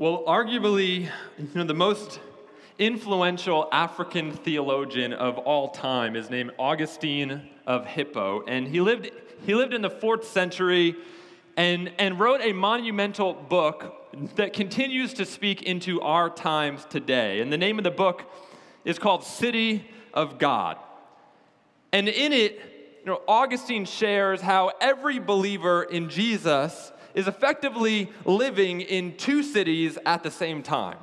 Well, arguably, you know, the most influential African theologian of all time is named Augustine of Hippo, and he lived, he lived in the fourth century and, and wrote a monumental book that continues to speak into our times today. And the name of the book is called City of God. And in it, you know, Augustine shares how every believer in Jesus is effectively living in two cities at the same time.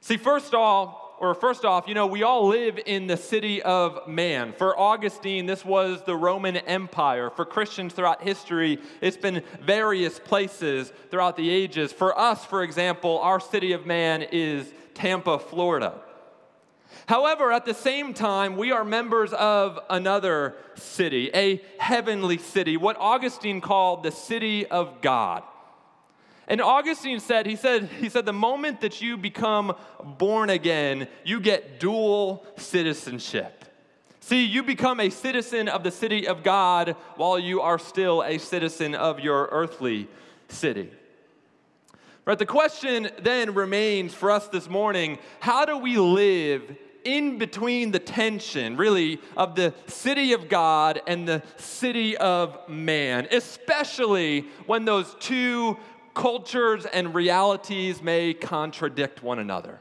See, first off, or first off, you know, we all live in the city of man. For Augustine, this was the Roman Empire. For Christians throughout history, it's been various places throughout the ages. For us, for example, our city of man is Tampa, Florida. However, at the same time, we are members of another city, a heavenly city, what Augustine called the city of God. And Augustine said, he said, he said, the moment that you become born again, you get dual citizenship. See, you become a citizen of the city of God while you are still a citizen of your earthly city. Right, the question then remains for us this morning how do we live in between the tension, really, of the city of God and the city of man, especially when those two cultures and realities may contradict one another.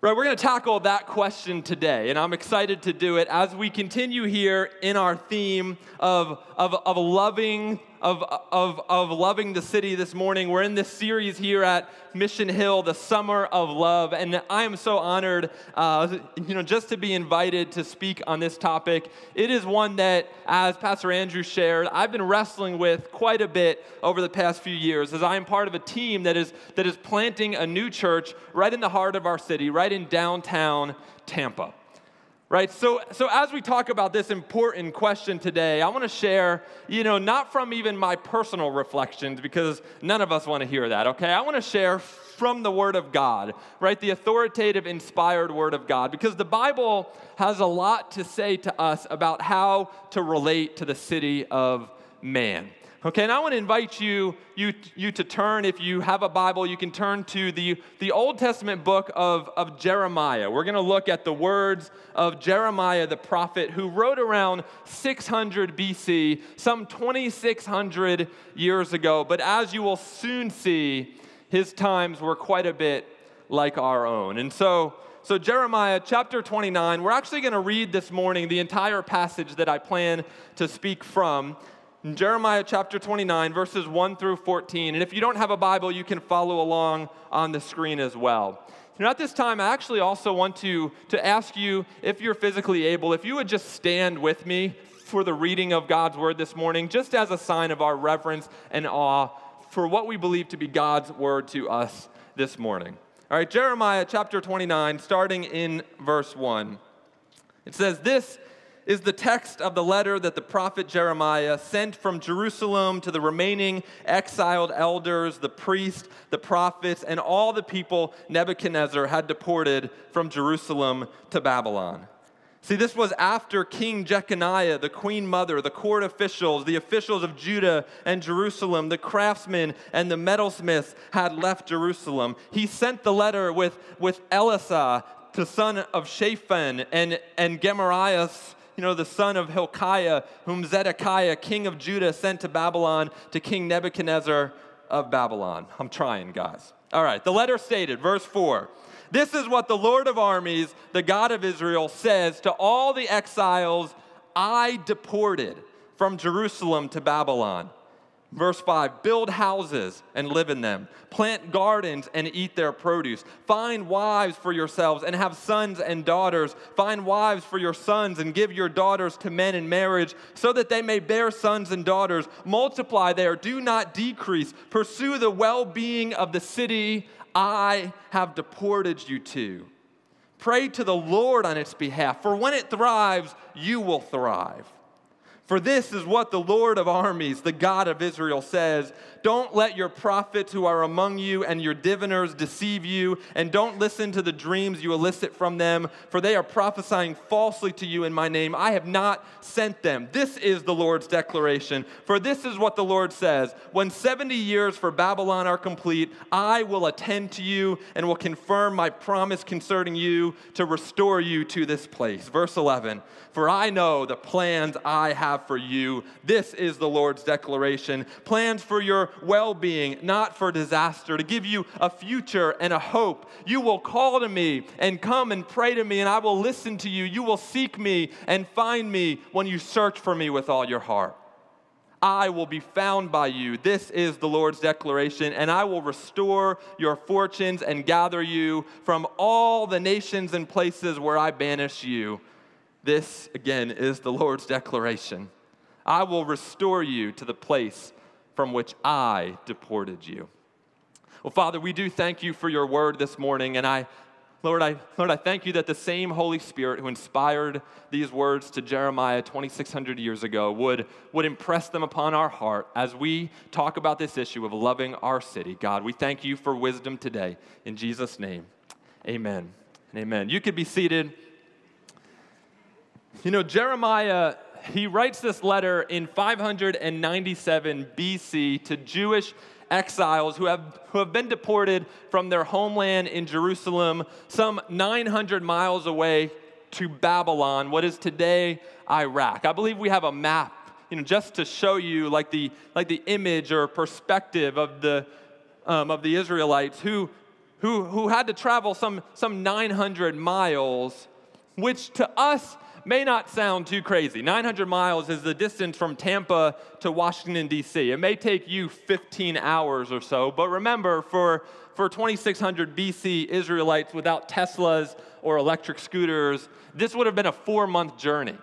Right, we're going to tackle that question today, and I'm excited to do it as we continue here in our theme of, of, of loving of, of, of loving the city this morning. We're in this series here at Mission Hill, the Summer of Love, and I am so honored, uh, you know, just to be invited to speak on this topic. It is one that, as Pastor Andrew shared, I've been wrestling with quite a bit over the past few years, as I am part of a team that is that is planting a new church right in the heart of our city, right in downtown Tampa right? So so as we talk about this important question today i want to share you know not from even my personal reflections because none of us want to hear that okay? I want to share from the word of god right? The authoritative inspired word of god because the bible has a lot to say to us about how to relate to the city of man Okay, and I want to invite you, you, you to turn, if you have a Bible, you can turn to the, the Old Testament book of, of Jeremiah. We're going to look at the words of Jeremiah the prophet who wrote around 600 BC, some 2,600 years ago. But as you will soon see, his times were quite a bit like our own. And so, so Jeremiah chapter 29, we're actually going to read this morning the entire passage that I plan to speak from. Jeremiah chapter 29, verses 1 through 14. And if you don't have a Bible, you can follow along on the screen as well. Know, at this time, I actually also want to, to ask you, if you're physically able, if you would just stand with me for the reading of God's word this morning, just as a sign of our reverence and awe for what we believe to be God's word to us this morning. All right, Jeremiah chapter 29, starting in verse 1. It says, This is the text of the letter that the prophet Jeremiah sent from Jerusalem to the remaining exiled elders, the priests, the prophets, and all the people Nebuchadnezzar had deported from Jerusalem to Babylon. See, this was after King Jeconiah, the queen mother, the court officials, the officials of Judah and Jerusalem, the craftsmen and the metalsmiths had left Jerusalem. He sent the letter with, with Elasah, the son of Shaphan, and, and Gemarias, you know, the son of Hilkiah, whom Zedekiah, king of Judah, sent to Babylon to King Nebuchadnezzar of Babylon. I'm trying, guys. All right, the letter stated, verse 4 This is what the Lord of armies, the God of Israel, says to all the exiles I deported from Jerusalem to Babylon. Verse 5 Build houses and live in them, plant gardens and eat their produce. Find wives for yourselves and have sons and daughters. Find wives for your sons and give your daughters to men in marriage, so that they may bear sons and daughters. Multiply there, do not decrease. Pursue the well being of the city I have deported you to. Pray to the Lord on its behalf, for when it thrives, you will thrive. For this is what the Lord of armies, the God of Israel, says Don't let your prophets who are among you and your diviners deceive you, and don't listen to the dreams you elicit from them, for they are prophesying falsely to you in my name. I have not sent them. This is the Lord's declaration. For this is what the Lord says When 70 years for Babylon are complete, I will attend to you and will confirm my promise concerning you to restore you to this place. Verse 11 For I know the plans I have have for you. This is the Lord's declaration plans for your well being, not for disaster, to give you a future and a hope. You will call to me and come and pray to me, and I will listen to you. You will seek me and find me when you search for me with all your heart. I will be found by you. This is the Lord's declaration, and I will restore your fortunes and gather you from all the nations and places where I banish you. This, again, is the Lord's declaration I will restore you to the place from which I deported you. Well, Father, we do thank you for your word this morning, and I Lord, I, Lord, I thank you that the same Holy Spirit who inspired these words to Jeremiah 2,600 years ago would, would impress them upon our heart as we talk about this issue of loving our city. God, we thank you for wisdom today. In Jesus' name, amen amen. You could be seated. You know, Jeremiah, he writes this letter in 597 BC to Jewish exiles who have, who have been deported from their homeland in Jerusalem, some 900 miles away to Babylon, what is today Iraq. I believe we have a map, you know, just to show you like the, like the image or perspective of the, um, of the Israelites who, who, who had to travel some, some 900 miles, which to us may not sound too crazy. 900 miles is the distance from Tampa to Washington, D.C. It may take you 15 hours or so, but remember, for, for 2600 BC Israelites without Teslas or electric scooters, this would have been a four month journey.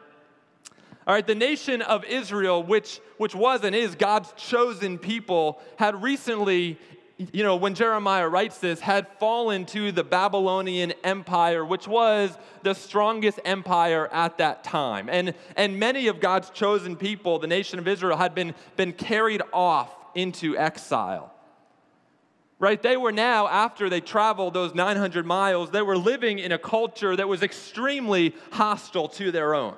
All right, the nation of Israel, which, which was and is God's chosen people, had recently you know, when Jeremiah writes this, had fallen to the Babylonian Empire, which was the strongest empire at that time. And, and many of God's chosen people, the nation of Israel, had been, been carried off into exile. Right? They were now, after they traveled those 900 miles, they were living in a culture that was extremely hostile to their own.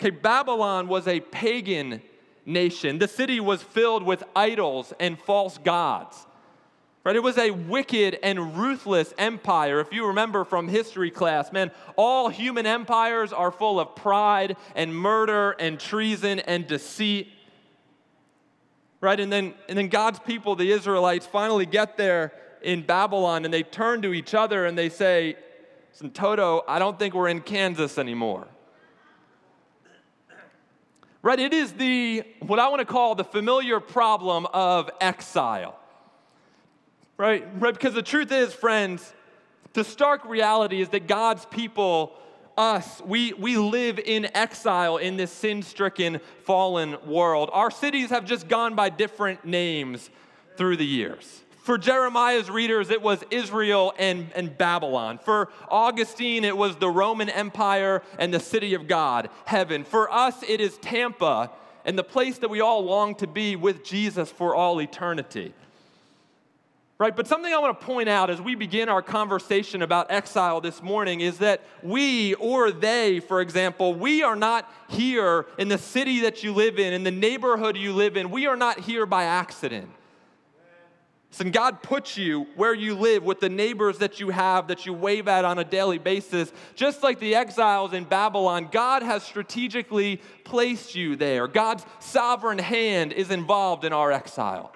Okay, Babylon was a pagan nation. The city was filled with idols and false gods. Right? It was a wicked and ruthless empire. If you remember from history class, man, all human empires are full of pride and murder and treason and deceit. Right? And then, and then God's people, the Israelites, finally get there in Babylon and they turn to each other and they say, Toto, I don't think we're in Kansas anymore. Right? It is the, what I want to call the familiar problem of exile. Right? Right? Because the truth is, friends, the stark reality is that God's people, us, we, we live in exile in this sin stricken, fallen world. Our cities have just gone by different names through the years. For Jeremiah's readers, it was Israel and, and Babylon. For Augustine, it was the Roman Empire and the city of God, heaven. For us, it is Tampa and the place that we all long to be with Jesus for all eternity. Right? But something I want to point out as we begin our conversation about exile this morning is that we or they, for example, we are not here in the city that you live in, in the neighborhood you live in. We are not here by accident. And God puts you where you live with the neighbors that you have that you wave at on a daily basis. Just like the exiles in Babylon, God has strategically placed you there. God's sovereign hand is involved in our exile.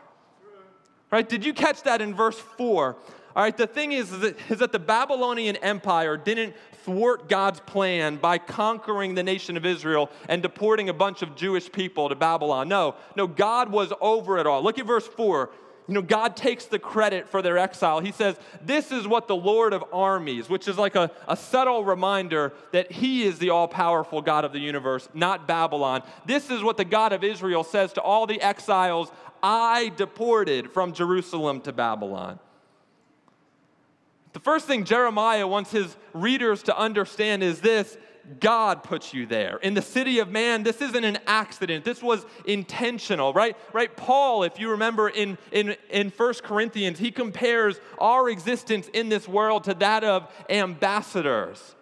Right? Did you catch that in verse 4? All right, the thing is, is that the Babylonian Empire didn't thwart God's plan by conquering the nation of Israel and deporting a bunch of Jewish people to Babylon. No, no, God was over it all. Look at verse 4 you know, God takes the credit for their exile. He says, This is what the Lord of armies, which is like a, a subtle reminder that He is the all powerful God of the universe, not Babylon. This is what the God of Israel says to all the exiles I deported from Jerusalem to Babylon. The first thing Jeremiah wants his readers to understand is this God puts you there. In the city of man, this isn't an accident. This was intentional, right? Right? Paul, if you remember in, in, in 1 Corinthians, he compares our existence in this world to that of ambassadors.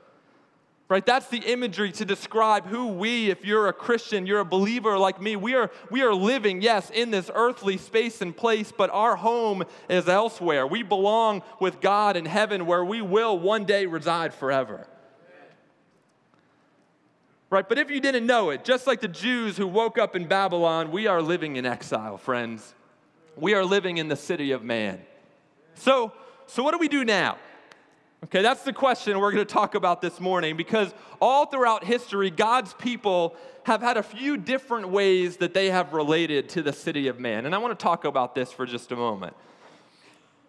Right? That's the imagery to describe who we, if you're a Christian, you're a believer like me, we are, we are living, yes, in this earthly space and place, but our home is elsewhere. We belong with God in heaven where we will one day reside forever. Right? But if you didn't know it, just like the Jews who woke up in Babylon, we are living in exile, friends. We are living in the city of man. So, so what do we do now? Okay, that's the question we're going to talk about this morning because all throughout history, God's people have had a few different ways that they have related to the city of man. And I want to talk about this for just a moment.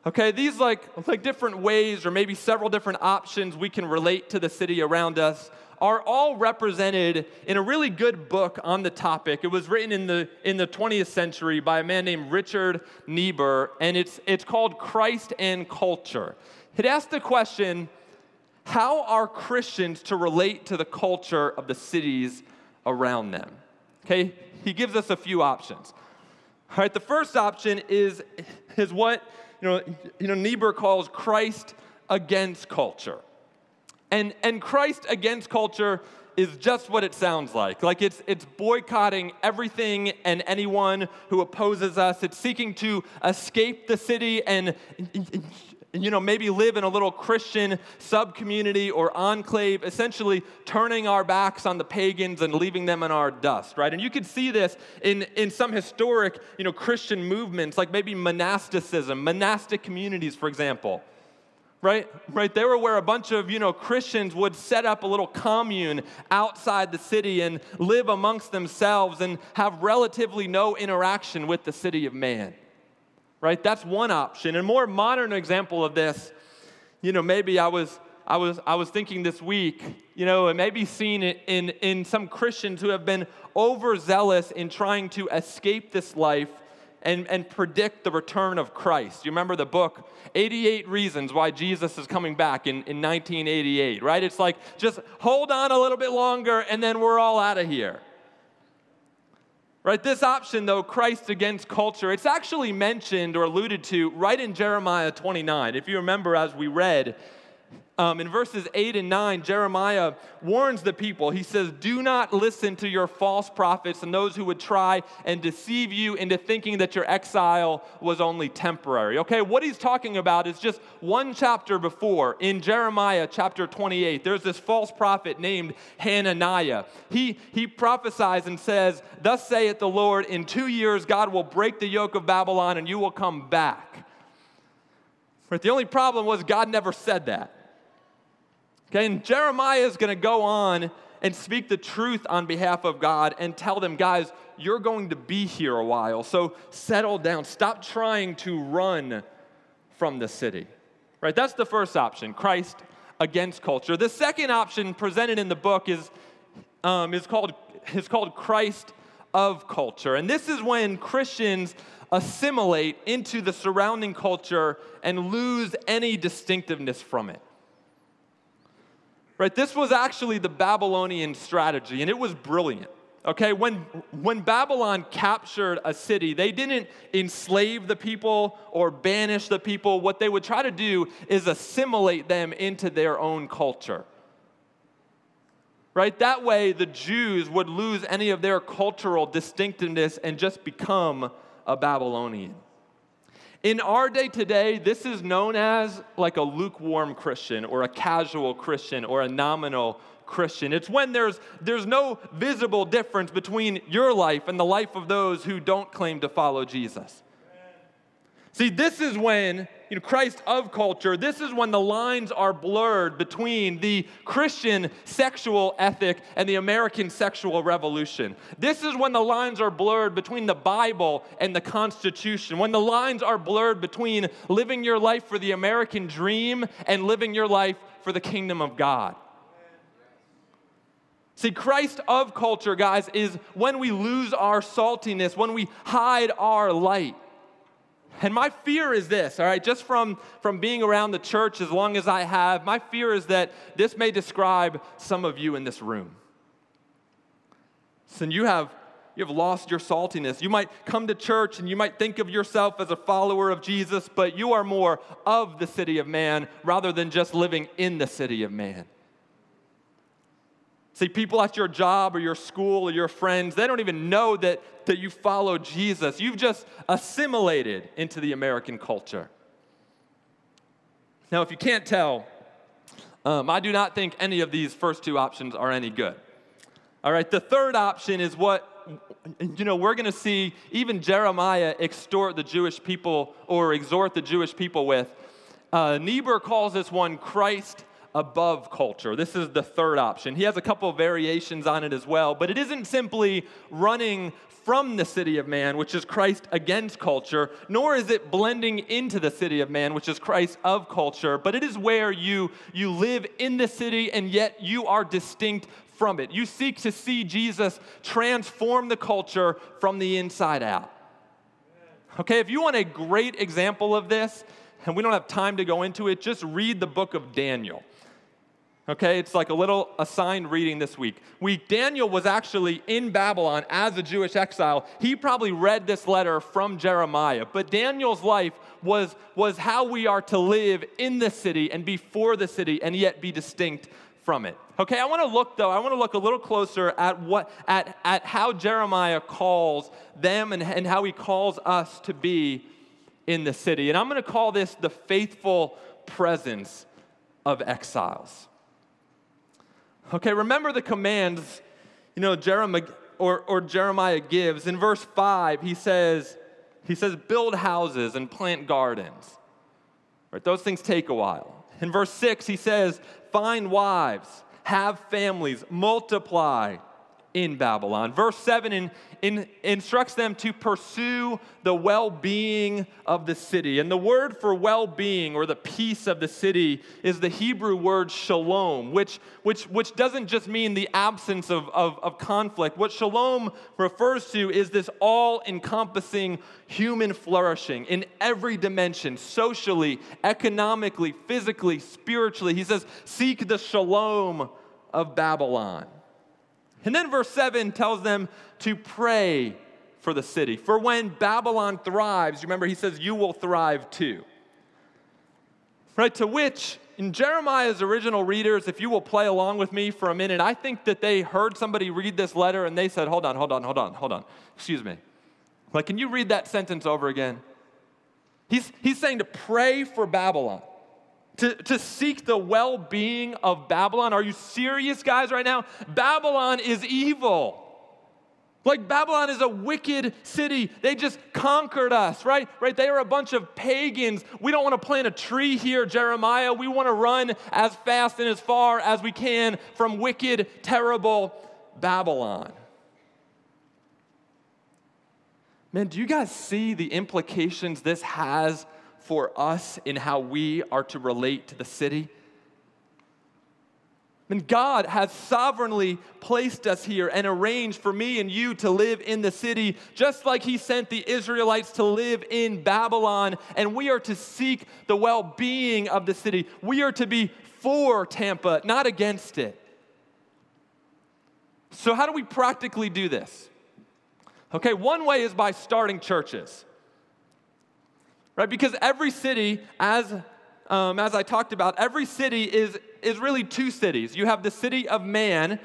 Okay, these like, like different ways or maybe several different options we can relate to the city around us are all represented in a really good book on the topic. It was written in the, in the 20th century by a man named Richard Niebuhr, and it's, it's called Christ and Culture. It asks the question how are Christians to relate to the culture of the cities around them? Okay, he gives us a few options. All right, the first option is, is what you know, you know, Niebuhr calls Christ against culture. And, and Christ against culture is just what it sounds like. Like it's, it's boycotting everything and anyone who opposes us. It's seeking to escape the city and you know, maybe live in a little Christian sub community or enclave, essentially turning our backs on the pagans and leaving them in our dust, right? And you could see this in, in some historic, you know, Christian movements, like maybe monasticism, monastic communities, for example. Right, right. They were where a bunch of you know Christians would set up a little commune outside the city and live amongst themselves and have relatively no interaction with the city of man right? That's one option. And more modern example of this, you know, maybe I was I was I was thinking this week, you know, and maybe seen it in in some Christians who have been overzealous in trying to escape this life and, and predict the return of Christ. You remember the book, 88 Reasons Why Jesus is Coming Back in, in 1988, right? It's like, just hold on a little bit longer and then we're all out of here. Right, this option, though, Christ against culture, it's actually mentioned or alluded to right in Jeremiah 29. If you remember, as we read, um, in verses 8 and 9, Jeremiah warns the people. He says, Do not listen to your false prophets and those who would try and deceive you into thinking that your exile was only temporary. Okay, what he's talking about is just one chapter before in Jeremiah chapter 28. There's this false prophet named Hananiah. He, he prophesies and says, Thus saith the Lord, in two years God will break the yoke of Babylon and you will come back. But the only problem was God never said that. Okay, and Jeremiah is going to go on and speak the truth on behalf of God and tell them, guys, you're going to be here a while, so settle down. Stop trying to run from the city. Right? That's the first option Christ against culture. The second option presented in the book is, um, is, called, is called Christ of culture. And this is when Christians assimilate into the surrounding culture and lose any distinctiveness from it. Right? This was actually the Babylonian strategy, and it was brilliant. Okay, when, when Babylon captured a city, they didn't enslave the people or banish the people. What they would try to do is assimilate them into their own culture. Right? That way, the Jews would lose any of their cultural distinctiveness and just become a Babylonian. In our day today, this is known as like a lukewarm Christian or a casual Christian or a nominal Christian. It's when there's, there's no visible difference between your life and the life of those who don't claim to follow Jesus. See, this is when you know, Christ of culture, this is when the lines are blurred between the Christian sexual ethic and the American sexual revolution. This is when the lines are blurred between the Bible and the Constitution, when the lines are blurred between living your life for the American dream and living your life for the kingdom of God. See, Christ of culture, guys, is when we lose our saltiness, when we hide our light. And my fear is this, all right, just from, from being around the church as long as I have, my fear is that this may describe some of you in this room. So you have you have lost your saltiness. You might come to church and you might think of yourself as a follower of Jesus, but you are more of the city of man rather than just living in the city of man. See, people at your job or your school or your friends, they don't even know that, that you follow Jesus. You've just assimilated into the American culture. Now, if you can't tell, um, I do not think any of these first two options are any good. All right, the third option is what, you know, we're going to see even Jeremiah extort the Jewish people or exhort the Jewish people with. Uh, Niebuhr calls this one Christ above culture. This is the third option. He has a couple of variations on it as well, but it isn't simply running from the city of man, which is Christ against culture, nor is it blending into the city of man, which is Christ of culture, but it is where you, you live in the city and yet you are distinct from it. You seek to see Jesus transform the culture from the inside out. Okay, if you want a great example of this, and we don't have time to go into it, just read the book of Daniel. Okay, it's like a little assigned reading this week. We Daniel was actually in Babylon as a Jewish exile. He probably read this letter from Jeremiah. But Daniel's life was, was how we are to live in the city and before the city and yet be distinct from it. Okay, I want to look though, I want to look a little closer at what at, at how Jeremiah calls them and, and how he calls us to be in the city. And I'm going to call this the faithful presence of exiles. Okay, remember the commands, you know, Jeremiah or, or Jeremiah gives. In verse 5, he says, he says, build houses and plant gardens. Right, those things take a while. In verse 6, he says, find wives, have families, multiply, in Babylon. Verse 7 in, in, instructs them to pursue the well being of the city. And the word for well being or the peace of the city is the Hebrew word shalom, which, which, which doesn't just mean the absence of, of, of conflict. What shalom refers to is this all encompassing human flourishing in every dimension socially, economically, physically, spiritually. He says, Seek the shalom of Babylon. And then verse 7 tells them to pray for the city. For when Babylon thrives, remember he says, you will thrive too. Right? To which, in Jeremiah's original readers, if you will play along with me for a minute, I think that they heard somebody read this letter and they said, hold on, hold on, hold on, hold on. Excuse me. Like, can you read that sentence over again? He's, he's saying to pray for Babylon to, to seek the well being of Babylon. Are you serious, guys, right now? Babylon is evil. Like Babylon is a wicked city. They just conquered us, right? Right? They are a bunch of pagans. We don't want to plant a tree here, Jeremiah. We want to run as fast and as far as we can from wicked, terrible Babylon. Man, do you guys see the implications this has for us in how we are to relate to the city. And God has sovereignly placed us here and arranged for me and you to live in the city, just like He sent the Israelites to live in Babylon. And we are to seek the well being of the city. We are to be for Tampa, not against it. So, how do we practically do this? Okay, one way is by starting churches right? Because every city, as, um, as I talked about, every city is, is really two cities. You have the city of man,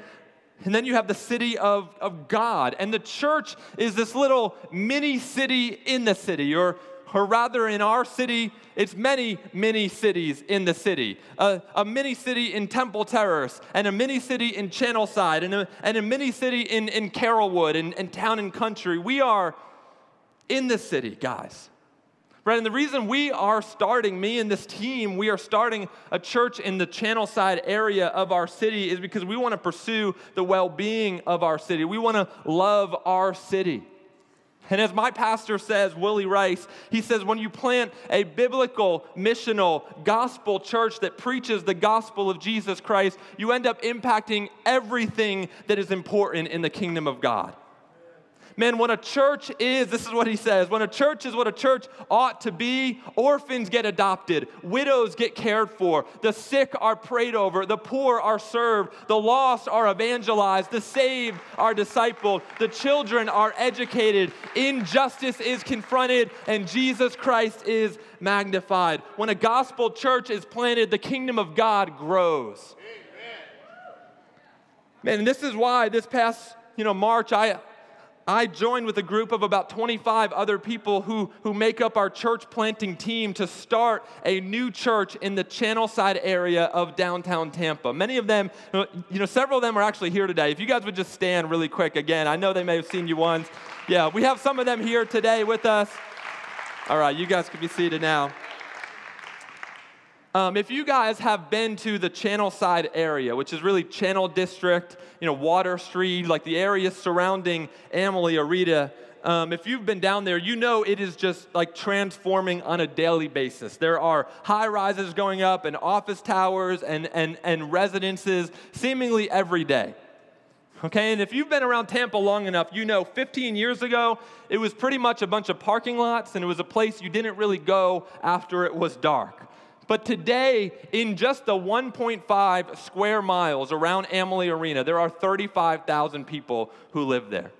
and then you have the city of, of God. And the church is this little mini city in the city, or, or rather, in our city, it's many mini cities in the city. A, a mini city in Temple Terrace, and a mini city in Channelside, and a, and a mini city in, in Carrollwood, and, and Town and Country. We are in the city, guys. And the reason we are starting, me and this team, we are starting a church in the Channel Side area of our city is because we want to pursue the well being of our city. We want to love our city. And as my pastor says, Willie Rice, he says, when you plant a biblical, missional, gospel church that preaches the gospel of Jesus Christ, you end up impacting everything that is important in the kingdom of God. Man, when a church is, this is what he says when a church is what a church ought to be, orphans get adopted, widows get cared for, the sick are prayed over, the poor are served, the lost are evangelized, the saved are discipled, the children are educated, injustice is confronted, and Jesus Christ is magnified. When a gospel church is planted, the kingdom of God grows. Man, this is why this past you know, March, I, I joined with a group of about 25 other people who, who make up our church planting team to start a new church in the Channelside area of downtown Tampa. Many of them, uh, you know, several of them are actually here today. If you guys would just stand really quick again, I know they may have seen you once. Yeah, we have some of them here today with us. All right, you guys can be seated now. Um, if you guys have been to the Channelside area, which is really Channel District, you know, Water Street, like the area surrounding Amalie, Arena, um, if you've been down there, you know it is just like transforming on a daily basis. There are high rises going up and office towers and, and, and residences seemingly every day. Okay, and if you've been around Tampa long enough, you know 15 years ago, it was pretty much a bunch of parking lots and it was a place you didn't really go after it was dark. But today, in just the 1.5 square miles around Amalie Arena, there are 35,000 people who live there.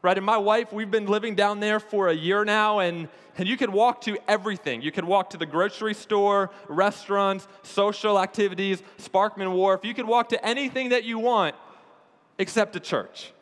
Right? And my wife, we've been living down there for a year now, and, and you could walk to everything. You could walk to the grocery store, restaurants, social activities, Sparkman Wharf. You could walk to anything that you want except a church.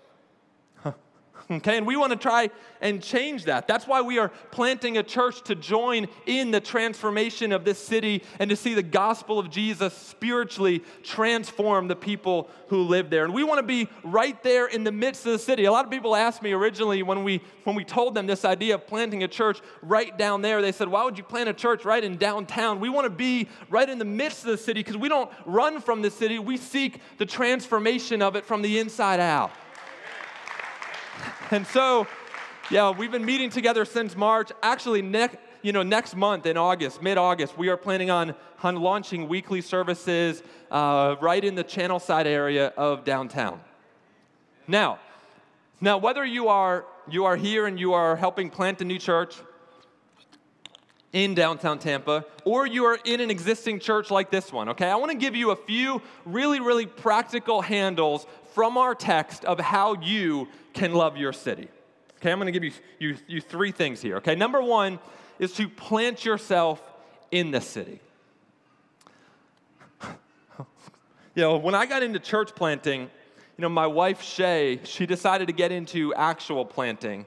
Okay, and we want to try and change that. That's why we are planting a church to join in the transformation of this city and to see the gospel of Jesus spiritually transform the people who live there. And we want to be right there in the midst of the city. A lot of people asked me originally when we when we told them this idea of planting a church right down there, they said, "Why would you plant a church right in downtown?" We want to be right in the midst of the city because we don't run from the city. We seek the transformation of it from the inside out. And so, yeah, we've been meeting together since March. Actually, next, you know, next month in August, mid-August, we are planning on, on launching weekly services uh, right in the Channelside area of downtown. Now, now whether you are you are here and you are helping plant a new church in downtown Tampa, or you are in an existing church like this one, okay? I want to give you a few really, really practical handles from our text of how you can love your city. Okay, I'm to give you, you, you three things here. Okay, number one is to plant yourself in the city. you know, when I got into church planting, you know, my wife Shay, she decided to get into actual planting.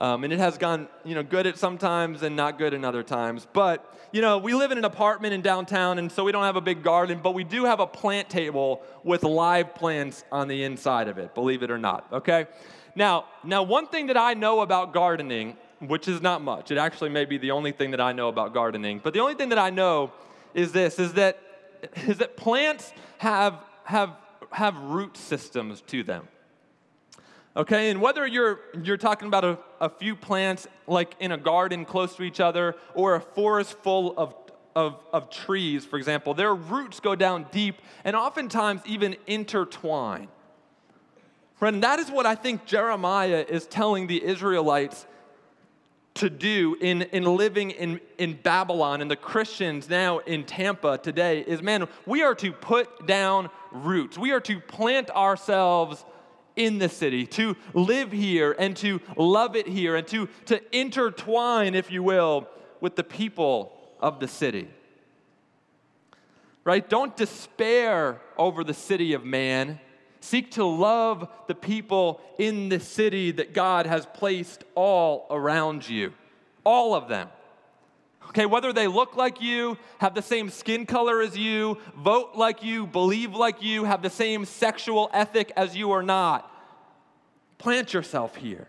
Um, and it has gone, you know, good at some times and not good in other times. But, you know, we live in an apartment in downtown, and so we don't have a big garden, but we do have a plant table with live plants on the inside of it, believe it or not, okay? Now, now one thing that I know about gardening, which is not much, it actually may be the only thing that I know about gardening, but the only thing that I know is this, is that, is that plants have, have, have root systems to them. Okay, and whether you're, you're talking about a, a few plants like in a garden close to each other or a forest full of, of, of trees, for example, their roots go down deep and oftentimes even intertwine. Friend, that is what I think Jeremiah is telling the Israelites to do in, in living in, in Babylon and the Christians now in Tampa today is man, we are to put down roots. We are to plant ourselves in the city, to live here and to love it here and to, to intertwine, if you will, with the people of the city. Right? Don't despair over the city of man Seek to love the people in the city that God has placed all around you, all of them. Okay, whether they look like you, have the same skin color as you, vote like you, believe like you, have the same sexual ethic as you or not, plant yourself here.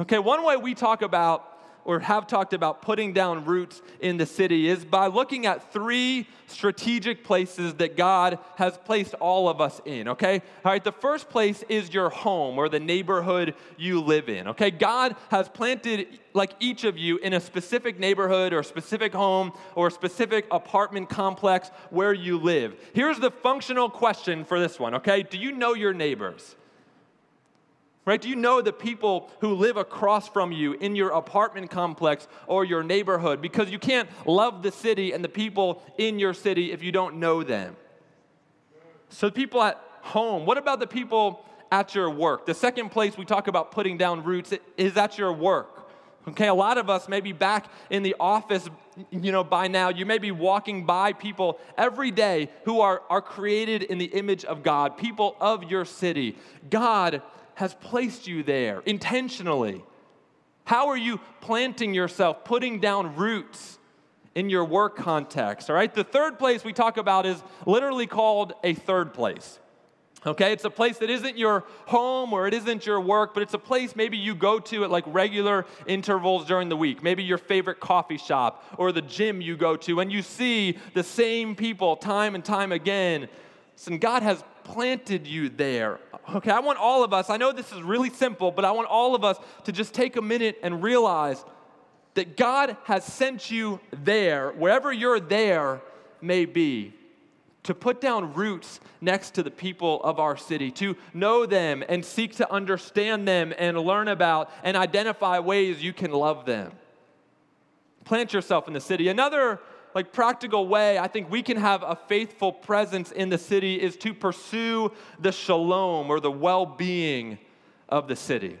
Okay, one way we talk about or have talked about putting down roots in the city is by looking at three strategic places that God has placed all of us in, okay? All right, the first place is your home or the neighborhood you live in, okay? God has planted like each of you in a specific neighborhood or specific home or specific apartment complex where you live. Here's the functional question for this one, okay? Do you know your neighbors? Right? Do you know the people who live across from you in your apartment complex or your neighborhood? Because you can't love the city and the people in your city if you don't know them. So, the people at home, what about the people at your work? The second place we talk about putting down roots is at your work. Okay, a lot of us may be back in the office, you know, by now. You may be walking by people every day who are, are created in the image of God, people of your city. God has placed you there intentionally. How are you planting yourself, putting down roots in your work context? All right, the third place we talk about is literally called a third place. Okay, it's a place that isn't your home or it isn't your work, but it's a place maybe you go to at like regular intervals during the week. Maybe your favorite coffee shop or the gym you go to, and you see the same people time and time again. And God has planted you there. Okay, I want all of us, I know this is really simple, but I want all of us to just take a minute and realize that God has sent you there, wherever you're there may be to put down roots next to the people of our city, to know them and seek to understand them and learn about and identify ways you can love them. Plant yourself in the city. Another like practical way I think we can have a faithful presence in the city is to pursue the shalom or the well-being of the city.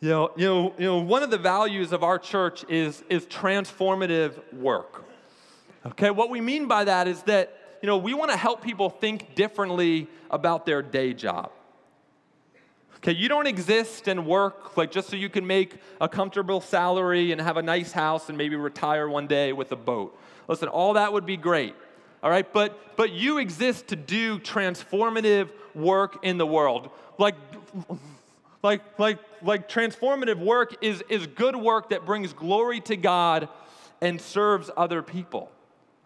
You know, you know, you know one of the values of our church is, is transformative work. Okay, what we mean by that is that, you know, we want to help people think differently about their day job. Okay, you don't exist and work like just so you can make a comfortable salary and have a nice house and maybe retire one day with a boat. Listen, all that would be great. All right, but but you exist to do transformative work in the world. Like like like like transformative work is is good work that brings glory to God and serves other people.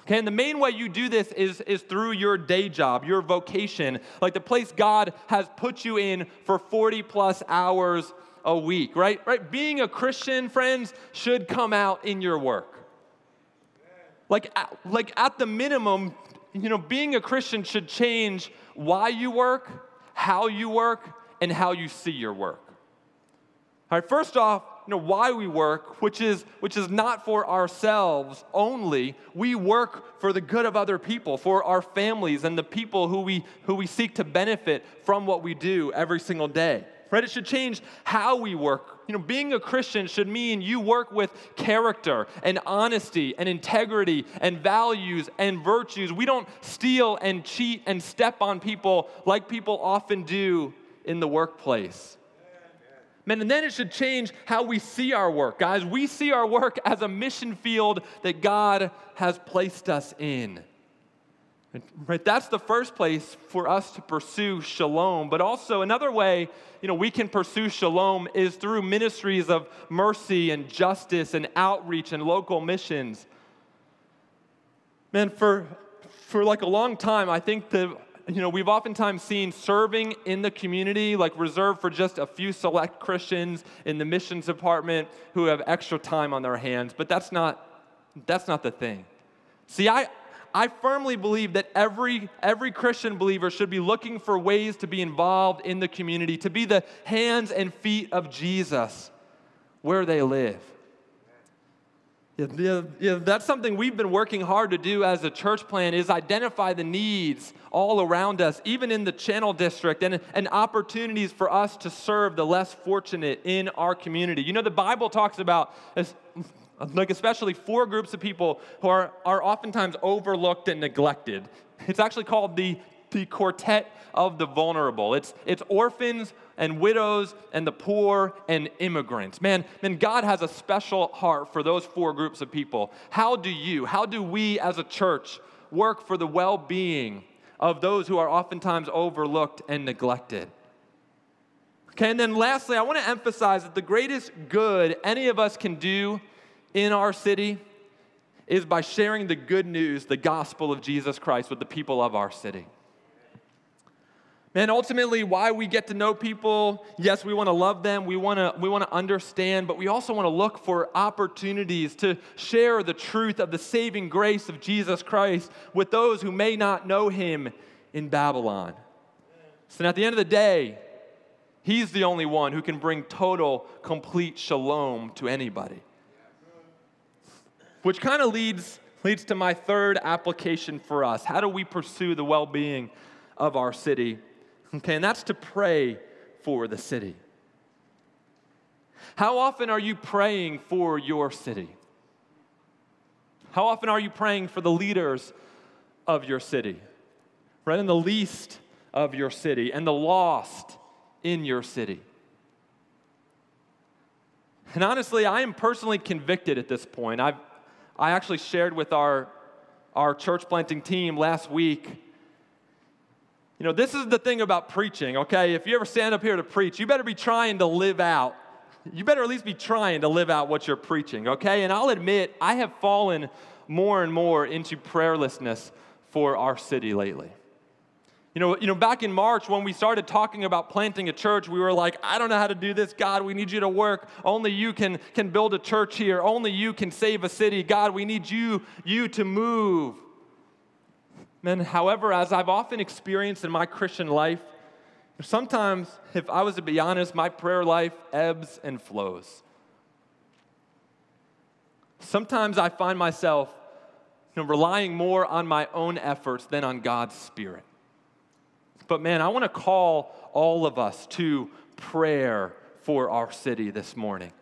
Okay, and the main way you do this is, is through your day job, your vocation, like the place God has put you in for 40 plus hours a week, right? Right? Being a Christian, friends, should come out in your work. Like, like at the minimum, you know, being a Christian should change why you work, how you work, and how you see your work. All right, first off, you know, why we work, which is, which is not for ourselves only. We work for the good of other people, for our families and the people who we, who we seek to benefit from what we do every single day. Right? It should change how we work. You know, being a Christian should mean you work with character and honesty and integrity and values and virtues. We don't steal and cheat and step on people like people often do in the workplace. Man, and then it should change how we see our work, guys. We see our work as a mission field that God has placed us in. Right? That's the first place for us to pursue shalom. But also, another way you know, we can pursue shalom is through ministries of mercy and justice and outreach and local missions. Man, for, for like a long time, I think the you know, we've oftentimes seen serving in the community like reserved for just a few select Christians in the missions department who have extra time on their hands, but that's not that's not the thing. See, I I firmly believe that every every Christian believer should be looking for ways to be involved in the community, to be the hands and feet of Jesus where they live. That's something we've been working hard to do as a church plan is identify the needs all around us, even in the channel district, and, and opportunities for us to serve the less fortunate in our community. You know, the Bible talks about, like especially four groups of people who are, are oftentimes overlooked and neglected. It's actually called the, the quartet of the vulnerable. It's, it's orphans, and widows and the poor and immigrants. Man, man, God has a special heart for those four groups of people. How do you, how do we as a church work for the well being of those who are oftentimes overlooked and neglected? Okay, and then lastly, I want to emphasize that the greatest good any of us can do in our city is by sharing the good news, the gospel of Jesus Christ, with the people of our city. Man, ultimately, why we get to know people, yes, we want to love them, we want to we want to understand, but we also want to look for opportunities to share the truth of the saving grace of Jesus Christ with those who may not know him in Babylon. So at the end of the day, He's the only one who can bring total, complete shalom to anybody. Which kind of leads, leads to my third application for us. How do we pursue the well being of our city? Okay, and that's to pray for the city. How often are you praying for your city? How often are you praying for the leaders of your city? Right? in the least of your city and the lost in your city. And honestly, I am personally convicted at this point. I've, I actually shared with our, our church planting team last week. You know, this is the thing about preaching, okay? If you ever stand up here to preach, you better be trying to live out. You better at least be trying to live out what you're preaching, okay? And I'll admit, I have fallen more and more into prayerlessness for our city lately. You know, you know, back in March when we started talking about planting a church, we were like, I don't know how to do this. God, we need you to work. Only you can, can build a church here. Only you can save a city. God, we need you, you to move. Man, however, as I've often experienced in my Christian life, sometimes, if I was to be honest, my prayer life ebbs and flows. Sometimes I find myself you know, relying more on my own efforts than on God's Spirit. But man, I want to call all of us to prayer for our city this morning.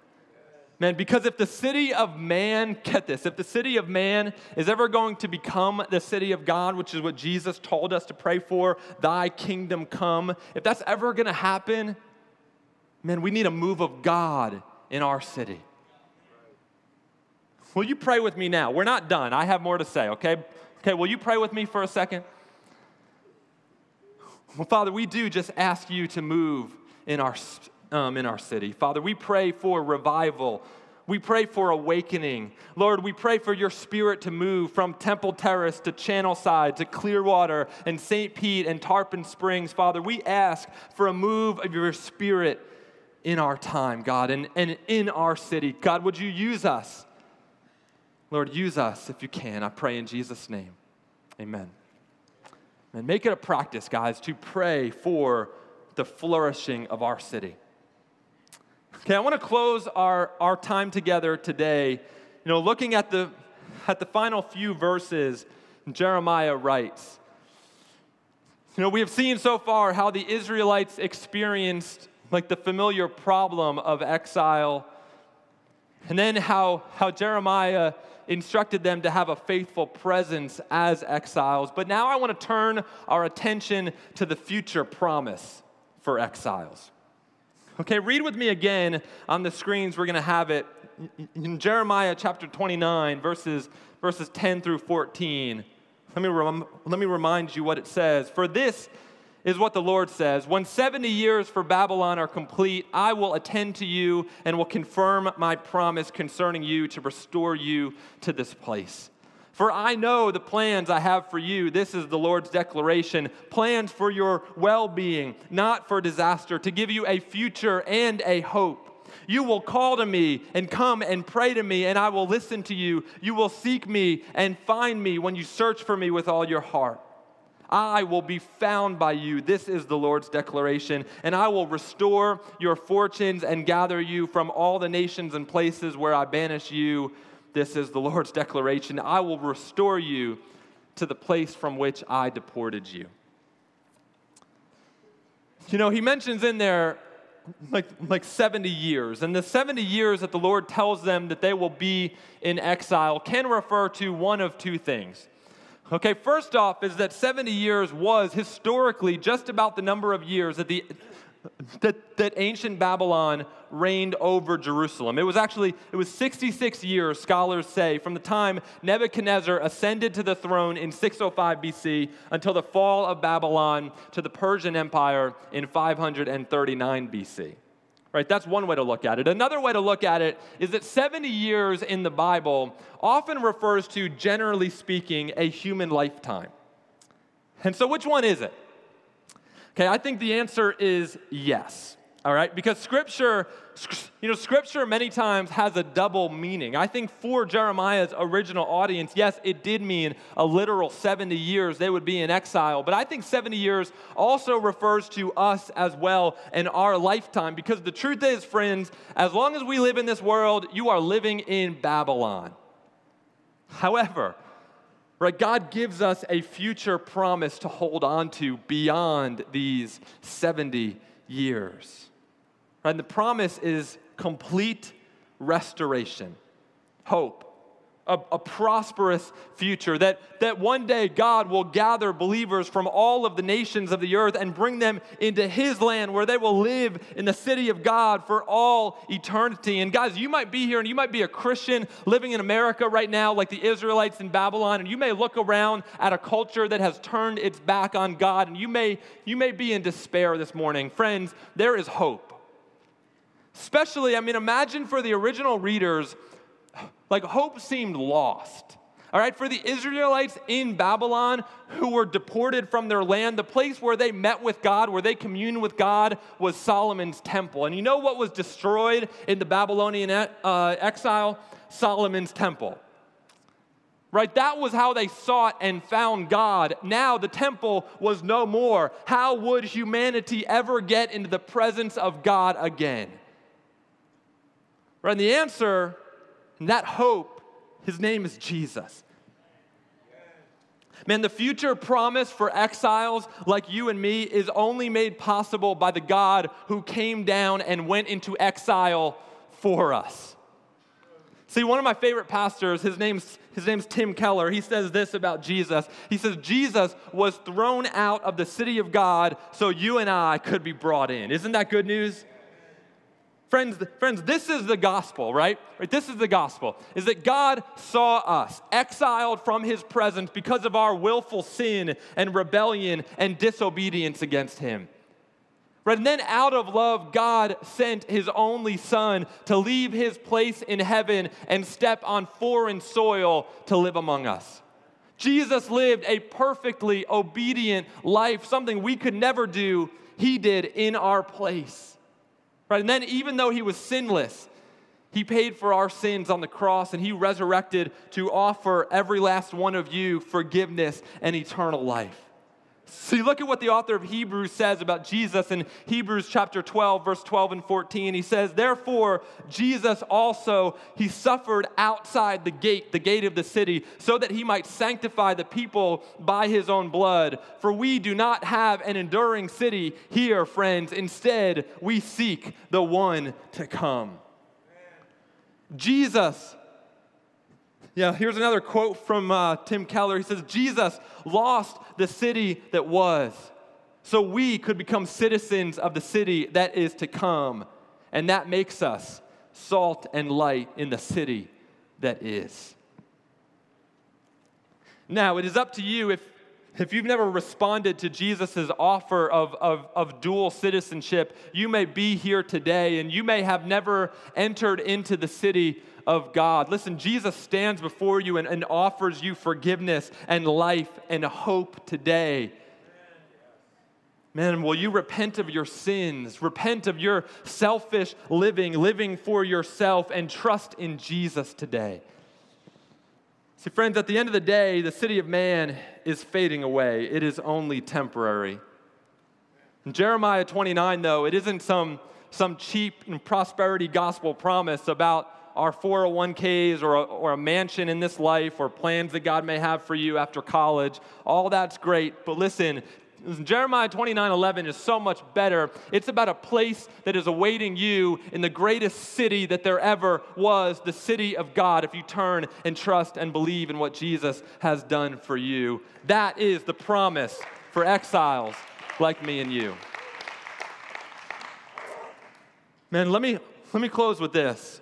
Man, because if the city of man, get this, if the city of man is ever going to become the city of God, which is what Jesus told us to pray for, thy kingdom come, if that's ever going to happen, man, we need a move of God in our city. Will you pray with me now? We're not done. I have more to say, okay? Okay, will you pray with me for a second? Well, Father, we do just ask you to move in our, um, in our city. Father, we pray for revival. We pray for awakening. Lord, we pray for your spirit to move from Temple Terrace to Channelside to Clearwater and St. Pete and Tarpon Springs. Father, we ask for a move of your spirit in our time, God, and, and in our city. God, would you use us? Lord, use us if you can. I pray in Jesus' name. Amen. And make it a practice, guys, to pray for the flourishing of our city. Okay, I want to close our, our time together today, you know, looking at the, at the final few verses Jeremiah writes. You know, we have seen so far how the Israelites experienced like the familiar problem of exile, and then how, how Jeremiah instructed them to have a faithful presence as exiles. But now I want to turn our attention to the future promise for exiles. Okay, read with me again on the screens. We're going to have it in Jeremiah chapter 29, verses, verses 10 through 14. Let me, rem- let me remind you what it says. For this is what the Lord says When 70 years for Babylon are complete, I will attend to you and will confirm my promise concerning you to restore you to this place. For I know the plans I have for you. This is the Lord's declaration plans for your well being, not for disaster, to give you a future and a hope. You will call to me and come and pray to me, and I will listen to you. You will seek me and find me when you search for me with all your heart. I will be found by you. This is the Lord's declaration. And I will restore your fortunes and gather you from all the nations and places where I banish you. This is the Lord's declaration. I will restore you to the place from which I deported you. You know, he mentions in there like, like 70 years. And the 70 years that the Lord tells them that they will be in exile can refer to one of two things. Okay, first off, is that 70 years was historically just about the number of years that the that, that ancient Babylon reigned over Jerusalem. It was actually, it was 66 years, scholars say, from the time Nebuchadnezzar ascended to the throne in 605 BC until the fall of Babylon to the Persian Empire in 539 BC. Right? That's one way to look at it. Another way to look at it is that 70 years in the Bible often refers to, generally speaking, a human lifetime. And so, which one is it? Okay, I think the answer is yes. All right, because scripture, you know, scripture many times has a double meaning. I think for Jeremiah's original audience, yes, it did mean a literal 70 years they would be in exile, but I think 70 years also refers to us as well in our lifetime because the truth is, friends, as long as we live in this world, you are living in Babylon. However, right, God gives us a future promise to hold on to beyond these 70 years. Right? And the promise is complete restoration, hope, a, a, prosperous future, that, that one day God will gather believers from all of the nations of the earth and bring them into His land where they will live in the city of God for all eternity. And guys, you might be here and you might be a Christian living in America right now, like the Israelites in Babylon, and you may look around at a culture that has turned its back on God, and you may, you may be in despair this morning. Friends, there is hope. Especially, I mean, imagine for the original readers, like hope seemed lost. All right, for the Israelites in Babylon who were deported from their land, the place where they met with God, where they communed with God, was Solomon's temple. And you know what was destroyed in the Babylonian uh, exile? Solomon's temple. Right? That was how they sought and found God. Now the temple was no more. How would humanity ever get into the presence of God again? Right? And the answer, and that hope, his name is Jesus. Man, the future promise for exiles like you and me is only made possible by the God who came down and went into exile for us. See, one of my favorite pastors, his name's, his name's Tim Keller, he says this about Jesus. He says, Jesus was thrown out of the city of God so you and I could be brought in. Isn't that good news? Friends, friends, this is the gospel, right? right? This is the gospel, is that God saw us exiled from his presence because of our willful sin and rebellion and disobedience against him. Right? And then out of love, God sent his only son to leave his place in heaven and step on foreign soil to live among us. Jesus lived a perfectly obedient life, something we could never do, he did in our place. Right? And then, even though he was sinless, he paid for our sins on the cross and he resurrected to offer every last one of you forgiveness and eternal life. See, look at what the author of Hebrews says about Jesus in Hebrews chapter 12, verse 12 and 14. He says, Therefore, Jesus also, he suffered outside the gate, the gate of the city, so that he might sanctify the people by his own blood. For we do not have an enduring city here, friends. Instead, we seek the one to come. Jesus yeah, here's another quote from uh, Tim Keller. He says, Jesus lost the city that was, so we could become citizens of the city that is to come. And that makes us salt and light in the city that is. Now, it is up to you if, if you've never responded to Jesus' offer of, of, of dual citizenship, you may be here today and you may have never entered into the city of God. Listen, Jesus stands before you and, and offers you forgiveness and life and hope today. Man, will you repent of your sins, repent of your selfish living, living for yourself, and trust in Jesus today? See, friends, at the end of the day, the city of man is fading away. It is only temporary. In Jeremiah 29, though, it isn't some, some cheap and prosperity gospel promise about our 401ks or a, or a mansion in this life or plans that God may have for you after college. All that's great. But listen, Jeremiah 29 11 is so much better. It's about a place that is awaiting you in the greatest city that there ever was, the city of God, if you turn and trust and believe in what Jesus has done for you. That is the promise for exiles like me and you. Man, let me, let me close with this.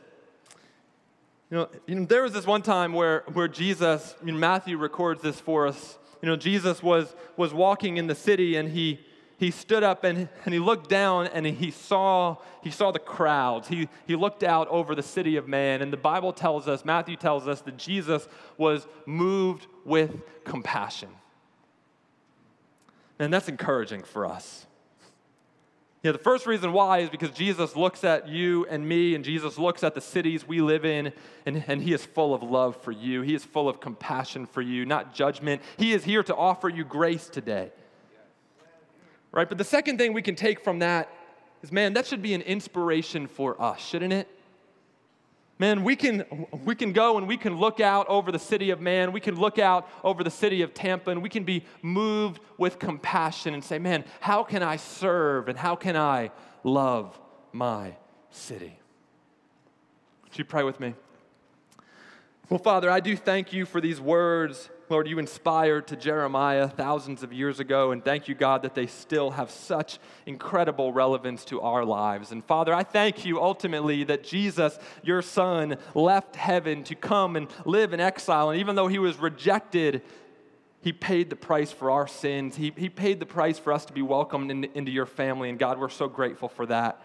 You know, you know, there was this one time where, where Jesus, you know, Matthew records this for us. You know, Jesus was, was walking in the city and he, he stood up and, and he looked down and he saw, he saw the crowds. He, he looked out over the city of man. And the Bible tells us, Matthew tells us, that Jesus was moved with compassion. And that's encouraging for us. Know, the first reason why is because Jesus looks at you and me, and Jesus looks at the cities we live in, and, and He is full of love for you. He is full of compassion for you, not judgment. He is here to offer you grace today. Right? But the second thing we can take from that is man, that should be an inspiration for us, shouldn't it? Man, we can, we can go and we can look out over the city of man. We can look out over the city of Tampa and we can be moved with compassion and say, man, how can I serve and how can I love my city? Would you pray with me? Well, Father, I do thank you for these words Lord, you inspired to Jeremiah thousands of years ago, and thank you, God, that they still have such incredible relevance to our lives. And Father, I thank you ultimately that Jesus, your Son, left heaven to come and live in exile. And even though he was rejected, he paid the price for our sins. He, he paid the price for us to be welcomed in, into your family. And God, we're so grateful for that.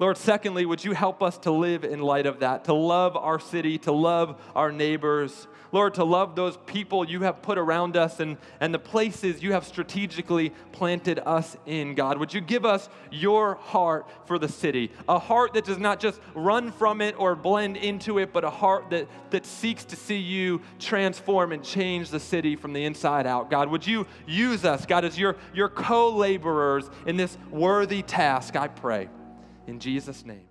Lord, secondly, would you help us to live in light of that, to love our city, to love our neighbors, Lord, to love those people you have put around us and, and the places you have strategically planted us in, God. Would you give us your heart for the city? A heart that does not just run from it or blend into it, but a heart that, that seeks to see you transform and change the city from the inside out. God, would you use us, God, as your, your co laborers in this worthy task, I pray. In Jesus' name.